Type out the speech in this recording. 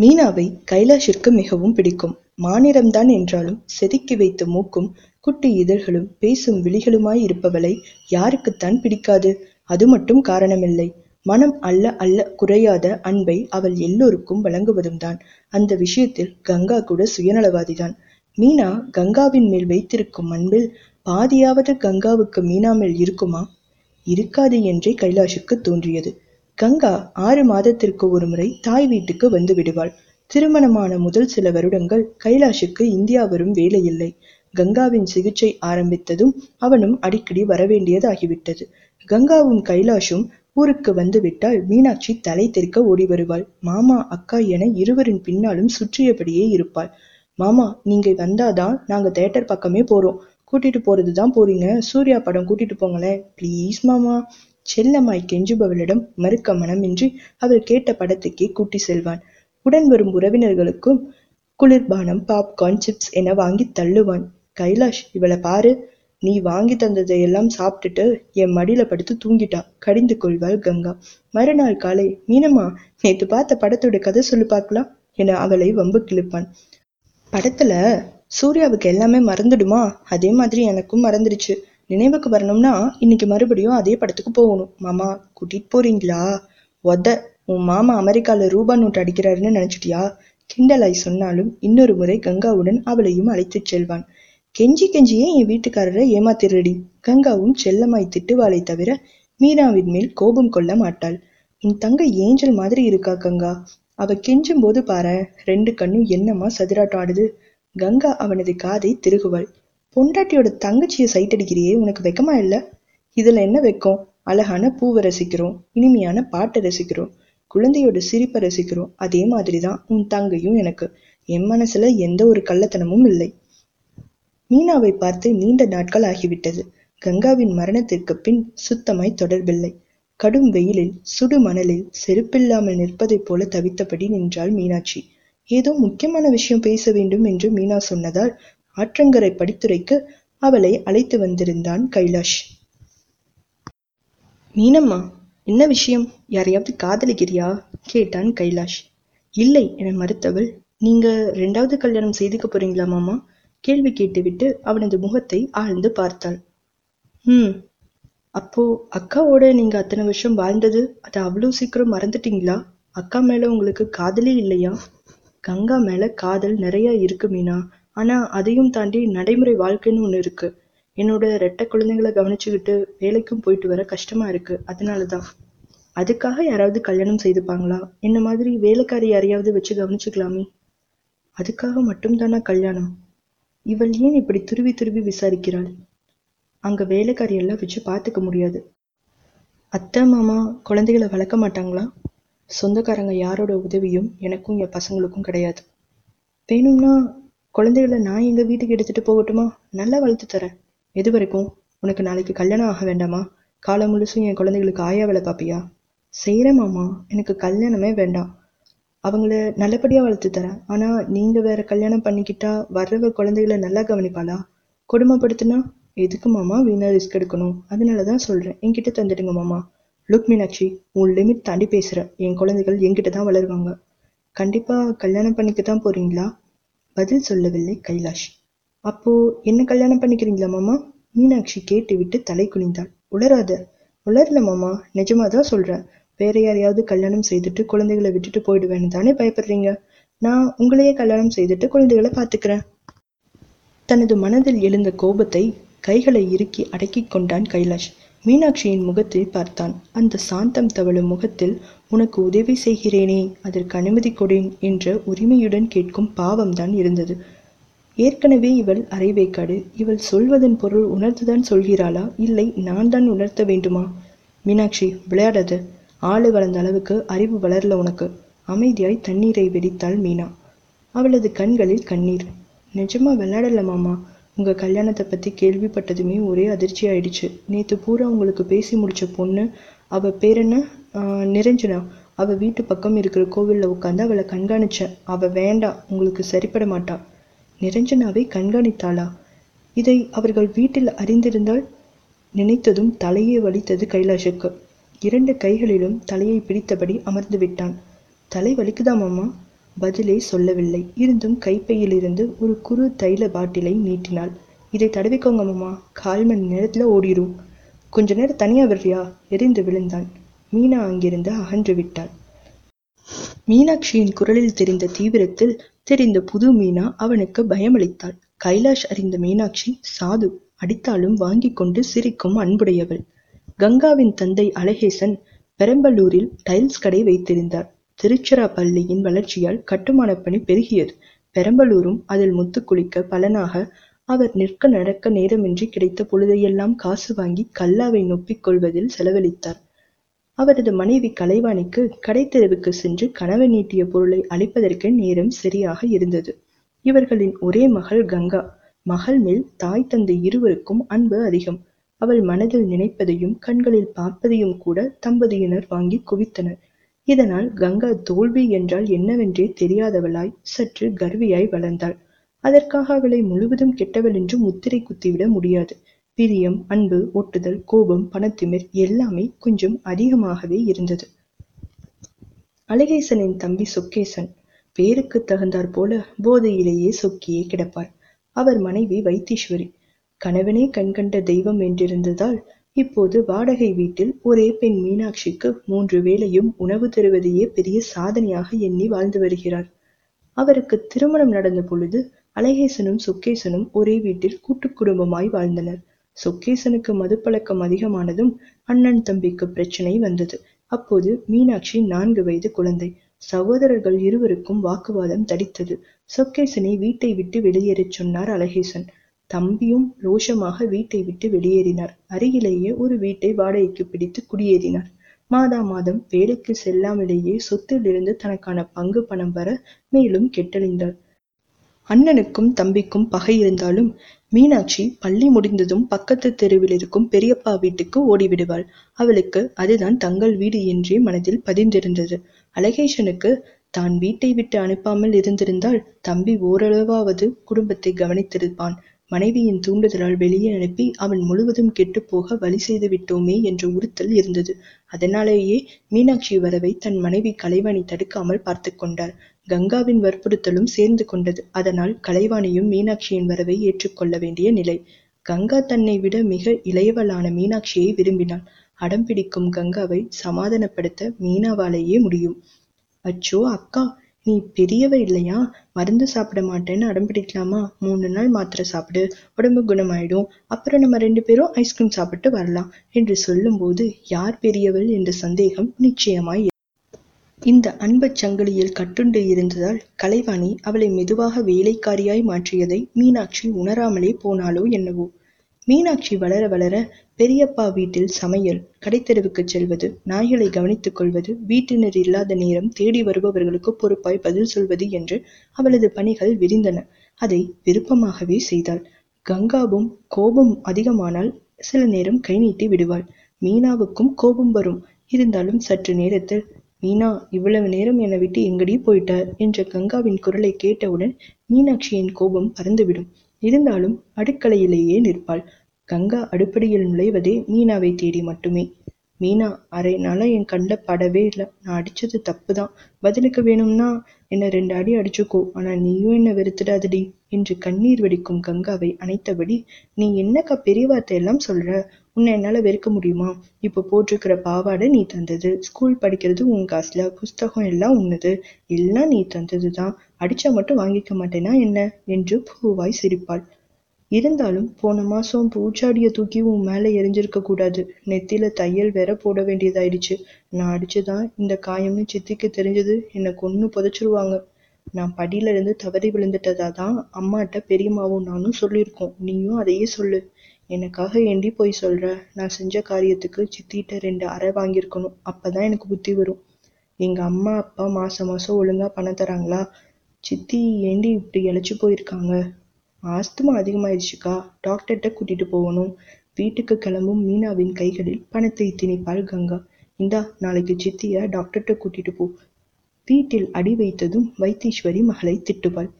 மீனாவை கைலாஷிற்கு மிகவும் பிடிக்கும். மானிடம்தான் என்றாலும் செதுக்கி வைத்த மூக்கும் குட்டி இதழ்களும் பேசும் விழிகளுமாய் இருப்பவளை யாருக்குத்தான் பிடிக்காது? அது மட்டும் காரணமில்லை. மனம் அல்ல அல்ல குறையாத அன்பை அவள் எல்லோருக்கும் வழங்குவதும் தான் அந்த விஷயத்தில் கங்கா கூட சுயநலவாதிதான். மீனா கங்காவின் மேல் வைத்திருக்கும் அன்பில் பாதியாவது கங்காவுக்கு மீனா மேல் இருக்குமா? இருக்காது என்றே கைலாஷுக்கு தோன்றியது. கங்கா ஆறு மாதத்திற்கு ஒரு முறை தாய் வீட்டுக்கு வந்து விடுவாள். திருமணமான முதல் சில வருடங்கள் கைலாஷுக்கு இந்தியா வரும் வேலையில்லை. கங்காவின் சிகிச்சை ஆரம்பித்ததும் அவனும் அடிக்கடி வரவேண்டியதாகிவிட்டது. கங்காவும் கைலாஷும் ஊருக்கு வந்து விட்டால் மீனாட்சி தலை தெறிக்க ஓடி வருவாள். மாமா அக்கா என இருவரின் பின்னாலும் சுற்றியபடியே இருப்பாள். மாமா நீங்க வந்தாதான் நாங்க தேட்டர் பக்கமே போறோம். கூட்டிட்டு போறதுதான் போறீங்க. சூர்யா படம் கூட்டிட்டு போங்களேன். ப்ளீஸ் மாமா. செல்லம்மாய் கெஞ்சுபவளிடம் மறுக்க மனமின்றி அவள் கேட்ட படத்துக்கே கூட்டி செல்வான். உடன் வரும் உறவினர்களுக்கும் குளிர்பானம் பாப்கார்ன் சிப்ஸ் என வாங்கி தள்ளுவான். கைலாஷ் இவளை பாரு நீ வாங்கி தந்ததையெல்லாம் சாப்பிட்டுட்டு என் மடியில படுத்து தூங்கிட்டா கடிந்து கொள்வாள் கங்கா. மறுநாள் காலை மீனம்மா நேத்து பார்த்த படத்தோட கதை சொல்லு பார்க்கலாம் என அவளை வம்பு கிழிப்பான். படத்துல சூர்யாவுக்கு எல்லாமே மறந்துடுமா? அதே மாதிரி எனக்கும் மறந்துடுச்சு. நினைவுக்கு வரணும்னா இன்னைக்கு மறுபடியும் அதே படத்துக்கு போகணும். மாமா கூட்டிட்டு போறீங்களா? ஒத உன் மாமா அமெரிக்கால ரூபா நோட்டு அடிக்கிறாருன்னு நினைச்சிட்டியா? கிண்டலாய் சொன்னாலும் இன்னொரு முறை கங்காவுடன் அவளையும் அழைத்துச் செல்வான். கெஞ்சி கெஞ்சியே என் வீட்டுக்காரரை ஏமாத்திரடி கங்காவும் செல்லமாய் திட்டுவாளை தவிர மீனாவின் மேல் கோபம் கொள்ள மாட்டாள். உன் தங்க ஏஞ்சல் மாதிரி இருக்கா கங்கா? அவ கெஞ்சும் போது பாரு ரெண்டு கண்ணும் என்னமா சதிராட்டம் ஆடுது? கங்கா அவனது காதை திருகுவாள். பொண்டாட்டியோட தங்கச்சியை சைட் அடிக்கிறியே உனக்கு வெக்கமா இல்ல? இதுல என்ன வெக்கம்? அழகான பூவை ரசிக்கிறோம் இனிமையான பாட்டை ரசிக்கிறோம் குழந்தையோட சிரிப்பை ரசிக்கிறோம். அதே மாதிரிதான் உன் தங்கையும் எனக்கு. என் மனசுல எந்த ஒரு கள்ளத்தனமும் இல்லை. மீனாவை பார்த்து நீண்ட நாட்கள் ஆகிவிட்டது. கங்காவின் மரணத்திற்கு பின் சுத்தமாய் தொடர்பில்லை. கடும் வெயிலில் சுடு மணலில் செருப்பில்லாமல் நிற்பதைப் போல தவித்தபடி நின்றாள் மீனாட்சி. ஏதோ முக்கியமான விஷயம் பேச வேண்டும் என்று மீனா சொன்னதால் ஆற்றங்கரை படித்துரைக்கு அவளை அழைத்து வந்திருந்தான் கைலாஷ். மீனம்மா என்ன விஷயம்? யாரையாவது காதலிக்கிறியா? கேட்டான் கைலாஷ். இல்லை என மறுத்தவள். நீங்க ரெண்டாவது கல்யாணம் செய்துக்க போறீங்களா மாமா? கேள்வி கேட்டுவிட்டு அவனது முகத்தை ஆழ்ந்து பார்த்தாள். ம் அப்போ அக்காவோட நீங்க அத்தனை வருஷம் வாழ்ந்தது அதை அவ்வளவு சீக்கிரம் மறந்துட்டீங்களா? அக்கா மேல உங்களுக்கு காதலே இல்லையா? கங்கா மேல காதல் நிறைய இருக்கு மீனா. ஆனா அதையும் தாண்டி நடைமுறை வாழ்க்கைன்னு ஒண்ணு இருக்கு. என்னோட ரெட்டை குழந்தைங்களை கவனிச்சுக்கிட்டு வேலைக்கும் போயிட்டு வர கஷ்டமா இருக்கு. அதனாலதான். அதுக்காக யாராவது கல்யாணம் செய்துப்பாங்களா? என்ன மாதிரி வேலைக்காரி யாரையாவது வச்சு கவனிச்சுக்கலாமே? அதுக்காக மட்டும்தானா கல்யாணம்? இவள் ஏன் இப்படி துருவி துருவி விசாரிக்கிறாள்? அங்க வேலைக்காரி எல்லாம் வச்சு பார்த்துக்க முடியாது. அத்தை மாமா குழந்தைகளை வளர்க்க மாட்டாங்களா? சொந்தக்காரங்க யாரோட உதவியும் எனக்கும் என் பசங்களுக்கும் கிடையாது. வேணும்னா குழந்தைகளை நான் எங்கள் வீட்டுக்கு எடுத்துகிட்டு போகட்டுமா? நல்லா வளர்த்து தரேன். எது வரைக்கும்? உனக்கு நாளைக்கு கல்யாணம் ஆக வேண்டாமா? காலம் முழுசும் என் குழந்தைகளுக்கு ஆயா வேலை பார்ப்பியா செய்கிறேன் மாமா. எனக்கு கல்யாணமே வேண்டாம். அவங்கள நல்லபடியாக வளர்த்து தரேன். ஆனால் நீங்கள் வேற கல்யாணம் பண்ணிக்கிட்டா வர்றவ குழந்தைகளை நல்லா கவனிப்பாளா? கொடுமைப்படுத்தினா? எதுக்கு மாமா வீணாக ரிஸ்க் எடுக்கணும்? அதனால தான் சொல்கிறேன் என்கிட்ட தந்துடுங்க மாமா. லுக் மீனாட்சி உன் லிமிட் தாண்டி பேசுகிறேன் என் குழந்தைகள் என்கிட்ட தான் வளருவாங்க. கண்டிப்பாக கல்யாணம் பண்ணிக்க தான் போகிறீங்களா பதில் சொல்லவில்லை கைலாஷ். அப்போ என்ன கல்யாணம் பண்ணிக்கிறீங்களா மாமா? மீனாட்சி கேட்டுவிட்டு தலை குனிந்தாள். உளராத உளரல மாமா. நிஜமாதான் சொல்றேன். வேற யாரையாவது கல்யாணம் செய்துட்டு குழந்தைகளை விட்டுட்டு போயிடுவேன்னு தானே பயப்படுறீங்க? நான் உங்களையே கல்யாணம் செய்துட்டு குழந்தைகளை பார்த்துக்கிறேன். தனது மனதில் எழுந்த கோபத்தை கைகளை இறுக்கி அடக்கிக் கொண்டான் கைலாஷ். மீனாட்சியின் முகத்தை பார்த்தான். அந்த சாந்தம் தவழும் முகத்தில் உனக்கு உதவி செய்கிறேனே அதற்கு அனுமதி கொடேன் என்ற உரிமையுடன் கேட்கும் பாவம்தான் இருந்தது. ஏற்கனவே இவள் அரைவேக்காடு இவள் சொல்வதன் பொருள் உணர்த்துதான் சொல்கிறாளா? இல்லை நான் தான் உணர்த்த வேண்டுமா? மீனாட்சி விளையாடாத. ஆளு வளர்ந்த அளவுக்கு அறிவு வளரல உனக்கு. அமைதியாய் தண்ணீரை வெடித்தாள் மீனா. அவளது கண்களில் கண்ணீர். நிஜமா விளையாடல மாமா? உங்க கல்யாணத்தை பத்தி கேள்விப்பட்டதுமே ஒரே அதிர்ச்சி ஆயிடுச்சு நேத்து பூரா உங்களுக்கு பேசி முடிச்ச பொண்ணு அவ பேர் என்ன? நிரஞ்சனா அவள் வீட்டு பக்கம் இருக்கிற கோவில்ல உட்காந்து அவளை கண்காணிச்சேன் அவள் வேண்டாம் உங்களுக்கு சரிப்பட மாட்டா. நிரஞ்சனாவை கண்காணித்தாளா? இதை அவர்கள் வீட்டில் அறிந்திருந்தால் நினைத்ததும் தலையை வலித்தது கைலாஷுக்கு. இரண்டு கைகளிலும் தலையை பிடித்தபடி அமர்ந்து விட்டான். தலை வலிக்குதா மாமா? பதிலே சொல்லவில்லை. இருந்தும் கைப்பையிலிருந்து ஒரு குறு தைல பாட்டிலை நீட்டினாள். இதை தடவிக்கோங்க மாமா. கால் மணி நேரத்தில் ஓடிரும். கொஞ்ச நேரம் தனியாக வர்றியா எரிந்து விழுந்தான். மீனா அங்கிருந்து அகன்று விட்டாள். மீனாட்சியின் குரலில் தெரிந்த தீவிரத்தில் தெரிந்த புது மீனா அவனுக்கு பயமளித்தாள். கைலாஷ் அறிந்த மீனாட்சி சாது அடித்தாலும் வாங்கிக் கொண்டு சிரிக்கும் அன்புடையவள். கங்காவின் தந்தை அழகேசன் பெரம்பலூரில் டைல்ஸ் கடை வைத்திருந்தார். திருச்சிராப்பள்ளியின் வளர்ச்சியால் கட்டுமான பணி பெருகியது. பெரம்பலூரும் அதில் முத்து குளிக்க பலனாக அவர் நிற்க நடக்க நேரமின்றி கிடைத்த பொழுதையெல்லாம் காசு வாங்கி கல்லாவை நொப்பிக் கொள்வதில் செலவழித்தார். அவரது மனைவி கலைவாணிக்கு கடைத்தெருவுக்கு சென்று கணவன் நீட்டிய பொருளை அளிப்பதற்கு நேரம் சரியாக இருந்தது. இவர்களின் ஒரே மகள் கங்கா. மகள் மேல் தாய் தந்தை இருவருக்கும் அன்பு அதிகம். அவள் மனதில் நினைப்பதையும் கண்களில் பார்ப்பதையும் கூட தம்பதியினர் வாங்கி குவித்தனர். இதனால் கங்கா தோல்வி என்றால் என்னவென்றே தெரியாதவளாய் சற்று கர்வியாய் வளர்ந்தாள். அதற்காக அவளை முழுவதும் கெட்டவள் என்று முத்திரை குத்திவிட முடியாது. பிரியம் அன்பு ஒட்டுதல் கோபம் பணத்திமிர் எல்லாமே கொஞ்சம் அதிகமாகவே இருந்தது. அழகேசனின் தம்பி சொக்கேசன் பேருக்கு தகுந்தாற் போல போதையிலேயே சொக்கியே கிடப்பார். அவர் மனைவி வைத்தீஸ்வரி. கணவனே கண்கண்ட தெய்வம் என்றிருந்ததால் இப்போது வாடகை வீட்டில் ஒரே பெண் மீனாட்சிக்கு மூன்று வேளையும் உணவு தருவதையே பெரிய சாதனையாக எண்ணி வாழ்ந்து வருகிறார். அவருக்கு திருமணம் நடந்த பொழுது அழகேசனும் சொக்கேசனும் ஒரே வீட்டில் கூட்டு குடும்பமாய் வாழ்ந்தனர். சொக்கேசனுக்கு மதுப்பழக்கம் அதிகமானதும் அண்ணன் தம்பிக்கு பிரச்சனை வந்தது. அப்போது மீனாட்சி நான்கு வயது குழந்தை. சகோதரர்கள் இருவருக்கும் வாக்குவாதம் தடித்தது. சொக்கேசனை வீட்டை விட்டு வெளியேறச் சொன்னார் அழகேசன். தம்பியும் ரோஷமாக வீட்டை விட்டு வெளியேறினார். அருகிலேயே ஒரு வீட்டை வாடகைக்கு பிடித்து குடியேறினார். மாதா மாதம் வேலைக்கு செல்லாமலேயே சொத்திலிருந்து தனக்கான பங்கு பணம் வர மேலும் கெட்டழிந்தார் அண்ணனுக்கும் தம்பிக்கும் பகை இருந்தாலும் மீனாட்சி பள்ளி முடிந்ததும் பக்கத்து தெருவில் இருக்கும் பெரியப்பா வீட்டுக்கு ஓடிவிடுவாள். அவளுக்கு அதுதான் தங்கள் வீடு என்றே மனதில் பதிந்திருந்தது. அழகேசனுக்கு தான் வீட்டை விட்டு அனுப்பாமல் இருந்திருந்தால் தம்பி ஓரளவாவது குடும்பத்தை கவனித்திருப்பான். மனைவியின் தூண்டுதலால் வெளியே அனுப்பி அவன் முழுவதும் கெட்டுப்போக வழி செய்து விட்டோமே என்ற உறுத்தல் இருந்தது. அதனாலேயே மீனாட்சி வரவை தன் மனைவி கலைவாணி தடுக்காமல் பார்த்து கொண்டார் கங்காவின் வற்புறுத்தலும் சேர்ந்து கொண்டது. அதனால் கலைவாணியும் மீனாட்சியின் வரவை ஏற்றுக்கொள்ள வேண்டிய நிலை. கங்கா தன்னை விட மிக இளையவளான மீனாட்சியை விரும்பினாள். அடம் பிடிக்கும் கங்காவை சமாதானப்படுத்த மீனாவாலேயே முடியும். அச்சோ அக்கா நீ பெரியவ இல்லையா? மருந்து சாப்பிட மாட்டேன்னு அடம் பிடிக்கலாமா? மூணு நாள் மாத்திரை சாப்பிடு உடம்பு குணமாயிடும். அப்புறம் நம்ம ரெண்டு பேரும் ஐஸ்கிரீம் சாப்பிட்டு வரலாம் என்று சொல்லும்போது யார் பெரியவள் என்ற சந்தேகம் நிச்சயமாய் இந்த அன்புச் சங்கிலியில் கட்டுண்டு இருந்ததால் கலைவாணி அவளை மெதுவாக வேலைக்காரியாய் மாற்றியதை மீனாட்சி உணராமலே போனாளோ என்னவோ. மீனாட்சி வளர வளர பெரியப்பா வீட்டில் சமையல் கடைத்தெருவுக்குச் செல்வது நாய்களை கவனித்துக் கொள்வது வீட்டினர் இல்லாத நேரம் தேடி வருபவர்களுக்கு பொறுப்பாய் பதில் சொல்வது என்று அவளது பணிகள் விரிந்தன. அதை விருப்பமாகவே செய்தாள். கங்காவும் கோபம் அதிகமானால் சில நேரம் கை நீட்டி விடுவாள். மீனாவுக்கும் கோபம் வரும். இருந்தாலும் சற்று நேரத்தில் மீனா இவ்வளவு நேரம் என்னை விட்டு எங்கடி போயிட்ட? என்ற கங்காவின் குரலை கேட்டவுடன் மீனாட்சியின் கோபம் பறந்துவிடும் இருந்தாலும் அடுக்கலையிலேயே நிற்பாள். கங்கா அடுப்படியில் நுழைவதே மீனாவை தேடி மட்டுமே. மீனா அரை நாளா என் கண்ணில் படவே இல்லை. நான் அடிச்சது தப்பு தான் பதிலுக்கு வேணும்னா என்னை ரெண்டு அடி அடிச்சுக்கோ. ஆனா நீயும் என்னை வெறுத்துடாதடி. என்று கண்ணீர் வடிக்கும் கங்காவை அணைத்தபடி நீ என்னக்கா பெரிய வார்த்தையெல்லாம் சொல்ற? உன்னை என்னால வெறுக்க முடியுமா? இப்போ போட்டிருக்கிற பாவாடை நீ தந்தது. ஸ்கூல் படிக்கிறது உன் காசுல. புஸ்தகம் எல்லாம் உன்னது. எல்லாம் நீ தந்ததுதான். அடிச்சா மட்டும் வாங்கிக்க மாட்டேனா என்ன? என்று பூவாய் சிரிப்பாள். இருந்தாலும் போன மாசம் பூச்சாடிய தூக்கி உன் மேல எரிஞ்சிருக்க கூடாது. நெத்தியில தையல் வேற போட வேண்டியதாயிடுச்சு. நான் அடிச்சுதான் இந்த காயம்னு சித்திக்கு தெரிஞ்சது. என்னை கொன்னு புதைச்சிருவாங்க. நான் படியில இருந்து தவறி விழுந்துட்டதா தான் அம்மாட்ட பெரியம்மாவும் நானும் சொல்லியிருக்கோம். நீயும் அதையே சொல்லு. எனக்காக ஏண்டி போய் சொல்ற? நான் செஞ்ச காரியத்துக்கு சித்திட்ட ரெண்டு அறை வாங்கியிருக்கணும். அப்பதான் எனக்கு புத்தி வரும். எங்க அம்மா அப்பா மாசம் மாசம் ஒழுங்கா பணம் தராங்களா? சித்தி ஏண்டி இப்படி இழைச்சு போயிருக்காங்க? ஆஸ்துமா அதிகமாயிருச்சுக்கா. டாக்டர்கிட்ட கூட்டிட்டு போகணும். வீட்டுக்கு கிளம்பும் மீனாவின் கைகளில் பணத்தை திணிப்பாள் கங்கா. இந்தா நாளைக்கு சித்திய டாக்டர்கிட்ட கூட்டிட்டு போ. வீட்டில் அடி வைத்ததும் வைத்தீஸ்வரி மகளை திட்டுவாள்.